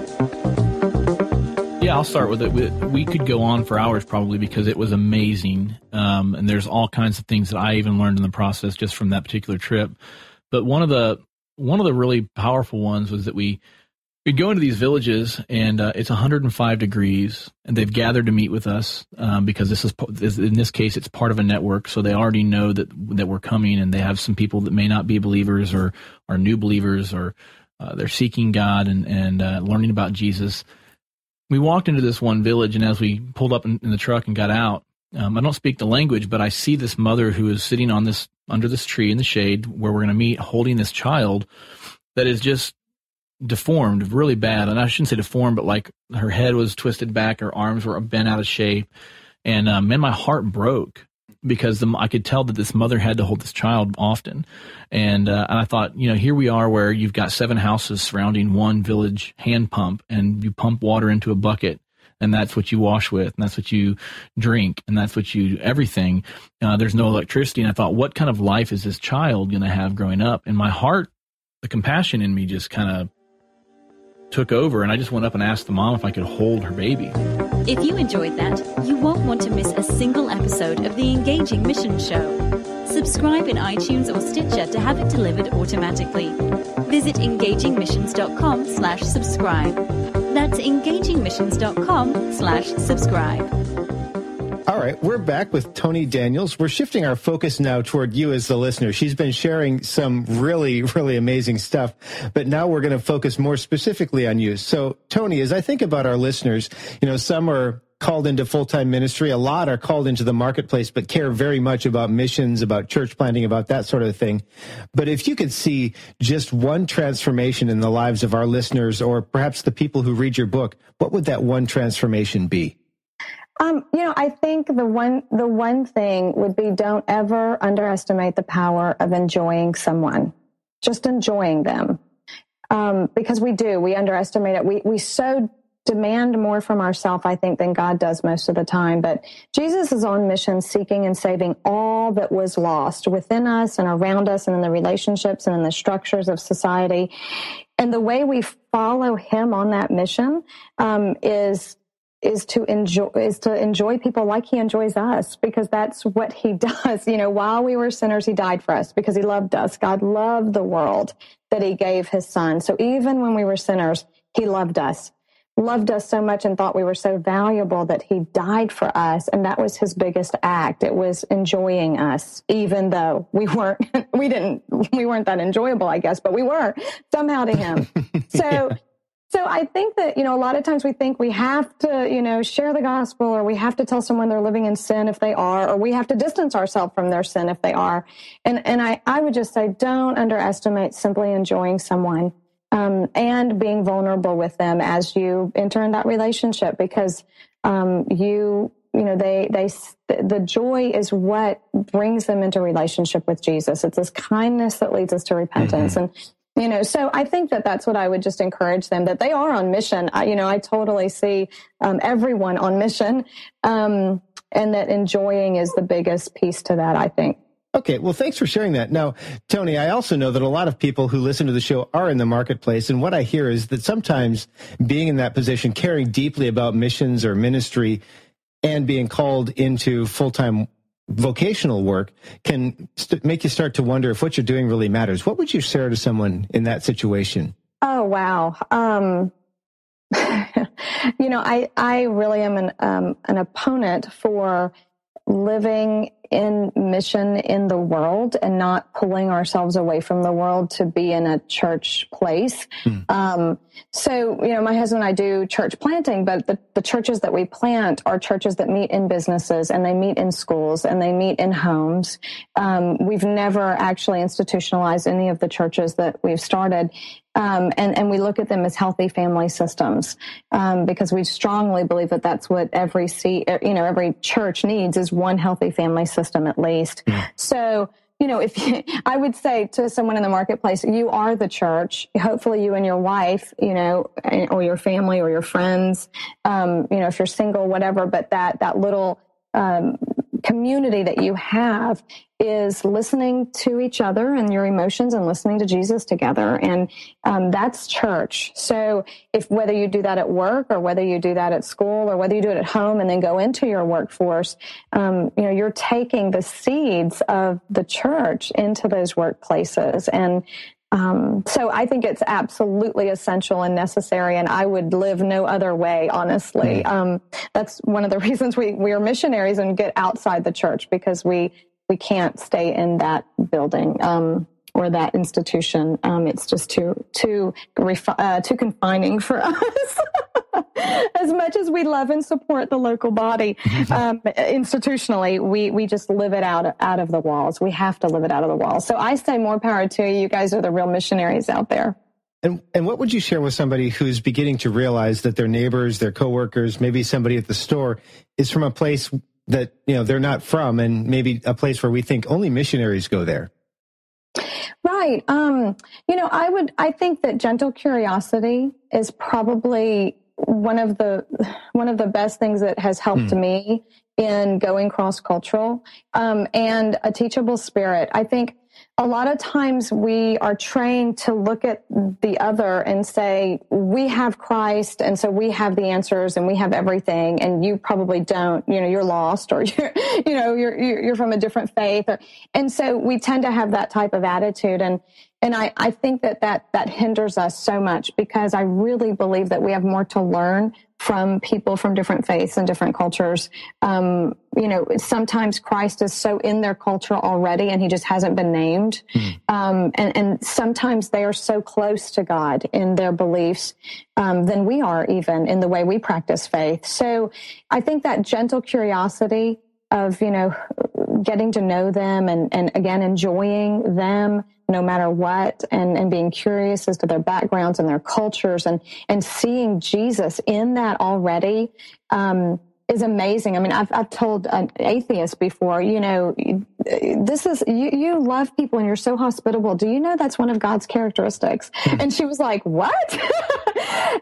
Yeah, I'll start with it. We could go on for hours probably because it was amazing. Um, and there's all kinds of things that I even learned in the process just from that particular trip. But one of the one of the really powerful ones was that we we'd go into these villages and uh, it's 105 degrees and they've gathered to meet with us um, because this is in this case it's part of a network so they already know that that we're coming and they have some people that may not be believers or are new believers or uh, they're seeking God and and uh, learning about Jesus. We walked into this one village and as we pulled up in, in the truck and got out, um, I don't speak the language, but I see this mother who is sitting on this under this tree in the shade where we're going to meet, holding this child that is just deformed really bad. And I shouldn't say deformed, but like her head was twisted back, her arms were bent out of shape. And um, man, my heart broke because the, I could tell that this mother had to hold this child often. And, uh, and I thought, you know, here we are where you've got seven houses surrounding one village hand pump and you pump water into a bucket and that's what you wash with and that's what you drink and that's what you everything. Uh, there's no electricity. And I thought, what kind of life is this child going to have growing up? And my heart, the compassion in me just kind of took over, and I just went up and asked the mom if I could hold her baby. If you enjoyed that, you won't want to miss a single episode of the Engaging Mission Show. Subscribe in iTunes or Stitcher to have it delivered automatically. Visit engagingmissions.com slash subscribe. That's engagingmissions.com slash subscribe. All right, we're back with Toni Daniels. We're shifting our focus now toward you as the listener. She's been sharing some really, really amazing stuff, but now we're going to focus more specifically on you. So, Toni, as I think about our listeners, you know, some are called into full-time ministry. A lot are called into the marketplace, but care very much about missions, about church planting, about that sort of thing. But if you could see just one transformation in the lives of our listeners or perhaps the people who read your book, what would that one transformation be? Um, you know, I think the one the one thing would be don't ever underestimate the power of enjoying someone, just enjoying them, um, because we do we underestimate it. We we so demand more from ourselves, I think, than God does most of the time. But Jesus is on mission, seeking and saving all that was lost within us and around us, and in the relationships and in the structures of society. And the way we follow Him on that mission um, is is to enjoy is to enjoy people like he enjoys us because that's what he does. You know while we were sinners he died for us because he loved us. God loved the world that he gave his son. So even when we were sinners he loved us loved us so much and thought we were so valuable that he died for us. And that was his biggest act. It was enjoying us even though we weren't we didn't we weren't that enjoyable i guess but we were somehow to him. So yeah so I think that, you know, a lot of times we think we have to, you know, share the gospel or we have to tell someone they're living in sin if they are, or we have to distance ourselves from their sin if they are. And, and I, I would just say don't underestimate simply enjoying someone. Um, and being vulnerable with them as you enter in that relationship because um, you you know they they the joy is what brings them into relationship with jesus it's this kindness that leads us to repentance mm-hmm. and you know so i think that that's what i would just encourage them that they are on mission I, you know i totally see um, everyone on mission um, and that enjoying is the biggest piece to that i think Okay, well, thanks for sharing that. Now, Toni, I also know that a lot of people who listen to the show are in the marketplace. And what I hear is that sometimes being in that position, caring deeply about missions or ministry, and being called into full time vocational work can st- make you start to wonder if what you're doing really matters. What would you share to someone in that situation? Oh wow. Um, you know, I I really am an um, an opponent for living in mission in the world and not pulling ourselves away from the world to be in a church place. Mm. Um, so, you know, my husband and I do church planting, but the, the churches that we plant are churches that meet in businesses and they meet in schools and they meet in homes. Um, we've never actually institutionalized any of the churches that we've started. Um, and, and we look at them as healthy family systems um, because we strongly believe that that's what every see, you know every church needs is one healthy family system at least. Mm. So you know, if you, I would say to someone in the marketplace, you are the church. Hopefully, you and your wife, you know, or your family or your friends, um, you know, if you're single, whatever. But that that little um, community that you have is listening to each other and your emotions and listening to Jesus together. And um, that's church. So if whether you do that at work or whether you do that at school or whether you do it at home and then go into your workforce, um, you know, you're taking the seeds of the church into those workplaces. And um, so I think it's absolutely essential and necessary, and I would live no other way, honestly. Mm. Um, that's one of the reasons we, we are missionaries and get outside the church because we we can't stay in that building um, or that institution. Um, it's just too too uh, too confining for us. as much as we love and support the local body um, institutionally, we we just live it out out of the walls. We have to live it out of the walls. So I say more power to you. You guys are the real missionaries out there. And, and what would you share with somebody who's beginning to realize that their neighbors, their coworkers, maybe somebody at the store is from a place that you know they're not from, and maybe a place where we think only missionaries go there? Right. Um, you know, I would. I think that gentle curiosity is probably one of the one of the best things that has helped hmm. me in going cross cultural um, and a teachable spirit. I think a lot of times we are trained to look at the other and say, we have Christ, and so we have the answers and we have everything, and you probably don't, you know, you're lost or you're, you know, you're, you're from a different faith. Or, and so we tend to have that type of attitude. And, and I, I think that, that that hinders us so much because I really believe that we have more to learn from people from different faiths and different cultures. Um, you know, sometimes Christ is so in their culture already and he just hasn't been named. Mm. Um, and, and, sometimes they are so close to God in their beliefs um, than we are even in the way we practice faith. So I think that gentle curiosity of, you know, getting to know them and, and again, enjoying them no matter what and, and being curious as to their backgrounds and their cultures and, and seeing Jesus in that already, um, is amazing. I mean, I've, I've told an atheist before, you know, this is, you, you love people and you're so hospitable. Do you know that's one of God's characteristics? Hmm. and she was like, what?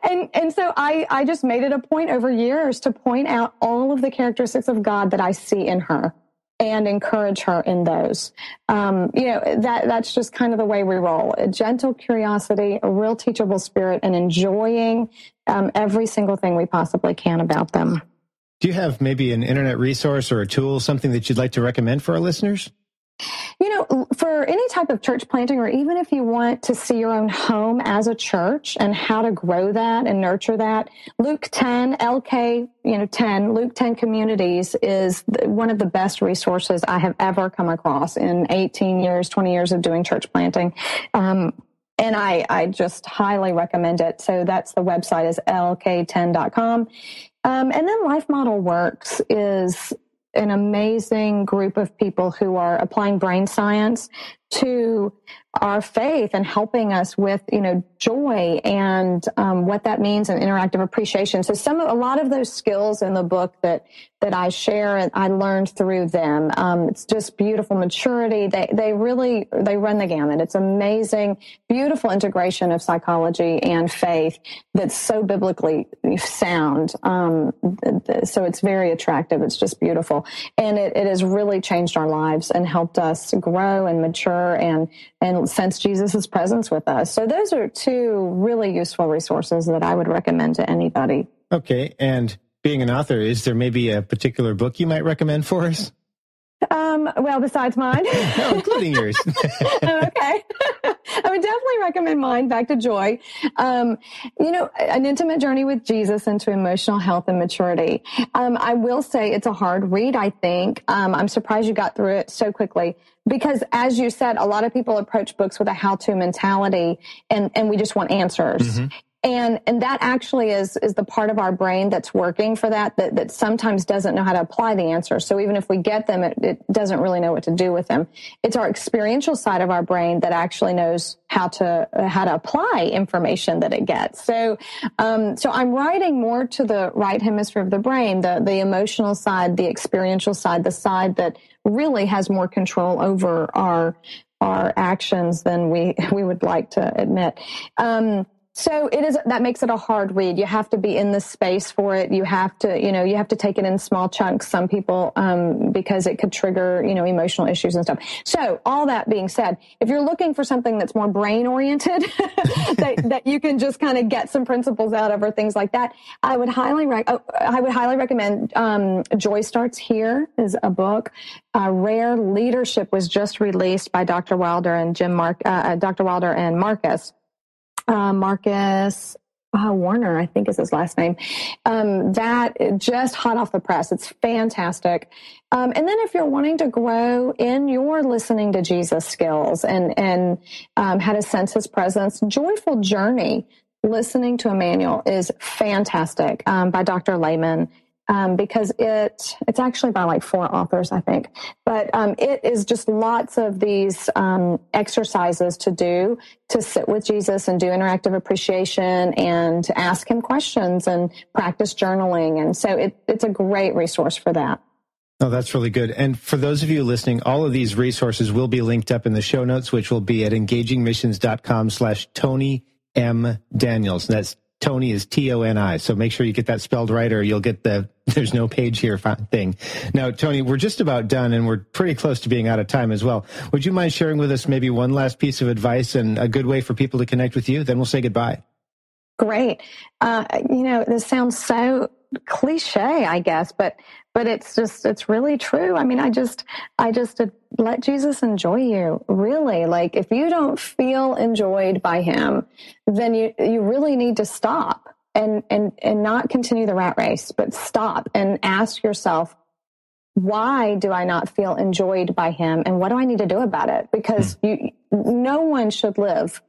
and, and so I, I just made it a point over years to point out all of the characteristics of God that I see in her and encourage her in those. Um, you know, that that's just kind of the way we roll. A gentle curiosity, a real teachable spirit, and enjoying um, every single thing we possibly can about them. Do you have maybe an internet resource or a tool, something that you'd like to recommend for our listeners? You know, for any type of church planting, or even if you want to see your own home as a church and how to grow that and nurture that, Luke 10, LK, you know, 10, Luke 10 Communities is one of the best resources I have ever come across in 18 years, 20 years of doing church planting. Um, and I, I just highly recommend it. So that's the website is lk10.com. Um, and then Life Model Works is an amazing group of people who are applying brain science to our faith and helping us with you know joy and um, what that means and interactive appreciation. So some a lot of those skills in the book that that i share and i learned through them um, it's just beautiful maturity. They they really they run the gamut. It's amazing beautiful integration of psychology and faith that's so biblically sound. Um, so it's very attractive. It's just beautiful. And it, it has really changed our lives and helped us grow and mature and and sense Jesus' presence with us. So those are two really useful resources that I would recommend to anybody. Okay. And being an author, is there maybe a particular book you might recommend for us? Um, well, besides mine. no, including yours. okay. I would definitely recommend mine, Back to Joy. Um, you know, an intimate journey with Jesus into emotional health and maturity. Um, I will say it's a hard read, I think. Um, I'm surprised you got through it so quickly because as you said, a lot of people approach books with a how-to mentality and, and we just want answers. Mm-hmm. And, and that actually is, is the part of our brain that's working for that, that, that sometimes doesn't know how to apply the answers. So even if we get them, it, it doesn't really know what to do with them. It's our experiential side of our brain that actually knows how to, how to apply information that it gets. So, um, so I'm writing more to the right hemisphere of the brain, the, the emotional side, the experiential side, the side that really has more control over our our actions than we we would like to admit. Um, so it is that makes it a hard read. You have to be in the space for it. You have to, you know, you have to take it in small chunks. Some people, um, because it could trigger, you know, emotional issues and stuff. So all that being said, if you're looking for something that's more brain oriented, that, that you can just kind of get some principles out of or things like that, I would highly, rec- oh, I would highly recommend um, Joy Starts Here is a book. Uh, Rare Leadership was just released by Dr. Wilder and Jim Mark, uh, uh Dr. Wilder and Marcus uh, Marcus uh, Warner, I think is his last name. Um, that just hot off the press. It's fantastic. Um, and then if you're wanting to grow in your listening to Jesus skills and and um, how to sense His presence, Joyful Journey, listening to Immanuel is fantastic um, by Dr. Lehman um, because it it's actually by like four authors, I think. But um, it is just lots of these um, exercises to do to sit with Jesus and do interactive appreciation and ask him questions and practice journaling. And so it, it's a great resource for that. Oh, that's really good. And for those of you listening, all of these resources will be linked up in the show notes, which will be at engagingmissions.com slash Toni M. Daniels. That's Toni is T O N I. So make sure you get that spelled right or you'll get the there's no page here thing. Now, Toni, we're just about done and we're pretty close to being out of time as well. Would you mind sharing with us maybe one last piece of advice and a good way for people to connect with you? Then we'll say goodbye. Great. Uh, you know, this sounds so cliche, I guess, but but it's just it's really true. I mean i just i just let jesus enjoy you really. Like if you don't feel enjoyed by him then you you really need to stop and and and not continue the rat race but stop and ask yourself why do i not feel enjoyed by him and what do i need to do about it? Because hmm. you no one should live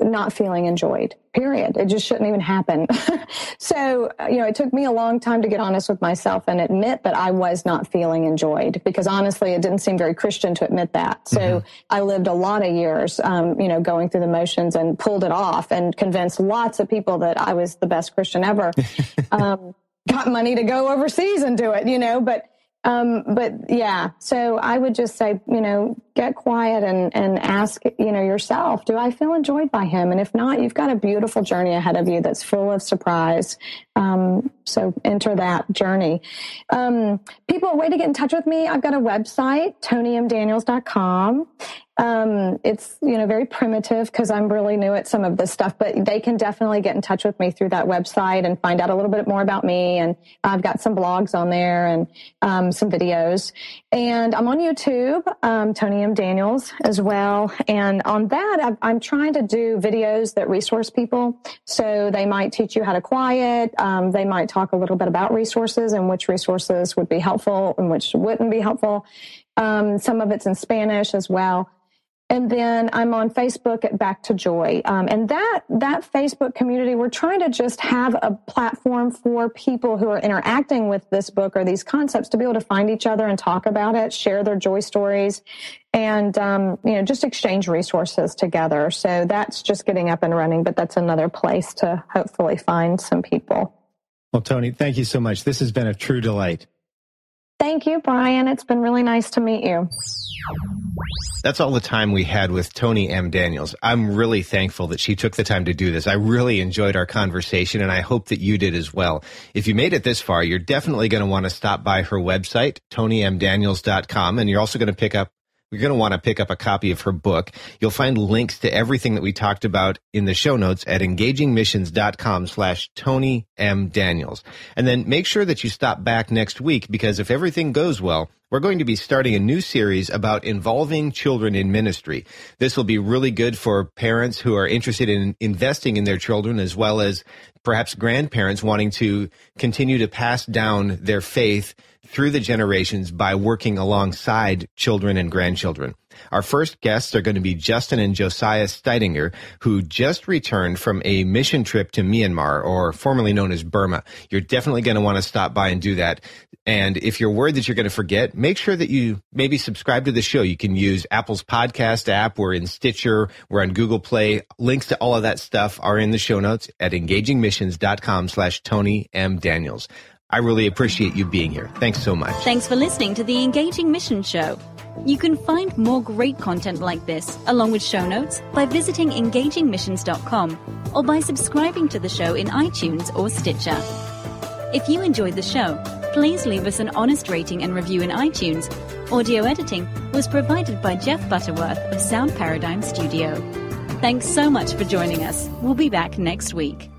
not feeling enjoyed, period. It just shouldn't even happen. so, you know, it took me a long time to get honest with myself and admit that I was not feeling enjoyed because honestly, it didn't seem very Christian to admit that. So mm-hmm. I lived a lot of years, um, you know, going through the motions and pulled it off and convinced lots of people that I was the best Christian ever. um, got money to go overseas and do it, you know, but um, but yeah, so I would just say, you know, get quiet and, and ask, you know, yourself, do I feel enjoyed by him? And if not, you've got a beautiful journey ahead of you that's full of surprise. Um, so enter that journey. Um, people, a way to get in touch with me, I've got a website, tonimdaniels.com. Um, it's, you know, very primitive because I'm really new at some of this stuff, but they can definitely get in touch with me through that website and find out a little bit more about me. And I've got some blogs on there and, um, some videos. And I'm on YouTube, um, Toni M. Daniels as well. And on that, i am trying to do videos that resource people. So they might teach you how to quiet. Um, they might talk a little bit about resources and which resources would be helpful and which wouldn't be helpful. Um, some of it's in Spanish as well. And then I'm on Facebook at Back to Joy. Um, and that, that Facebook community, we're trying to just have a platform for people who are interacting with this book or these concepts to be able to find each other and talk about it, share their joy stories, and, um, you know, just exchange resources together. So that's just getting up and running, but that's another place to hopefully find some people. Well, Toni, thank you so much. This has been a true delight. Thank you, Brian. It's been really nice to meet you. That's all the time we had with Toni M. Daniels. I'm really thankful that she took the time to do this. I really enjoyed our conversation and I hope that you did as well. If you made it this far, you're definitely going to want to stop by her website, tonimdaniels.com, and you're also going to pick up you're going to want to pick up a copy of her book. You'll find links to everything that we talked about in the show notes at engagingmissions.com slash Toni M. Daniels. And then make sure that you stop back next week because if everything goes well, we're going to be starting a new series about involving children in ministry. This will be really good for parents who are interested in investing in their children as well as perhaps grandparents wanting to continue to pass down their faith through the generations by working alongside children and grandchildren. Our first guests are going to be Justin and Josiah Steidinger, who just returned from a mission trip to Myanmar, or formerly known as Burma. You're definitely going to want to stop by and do that. And if you're worried that you're going to forget, make sure that you maybe subscribe to the show. You can use Apple's podcast app. We're in Stitcher. We're on Google Play. Links to all of that stuff are in the show notes at engagingmissions.com slash Toni M. Daniels. I really appreciate you being here. Thanks so much. Thanks for listening to the Engaging Mission Show. You can find more great content like this, along with show notes, by visiting engagingmissions.com or by subscribing to the show in iTunes or Stitcher. If you enjoyed the show, please leave us an honest rating and review in iTunes. Audio editing was provided by Jeff Butterworth of Sound Paradigm Studio. Thanks so much for joining us. We'll be back next week.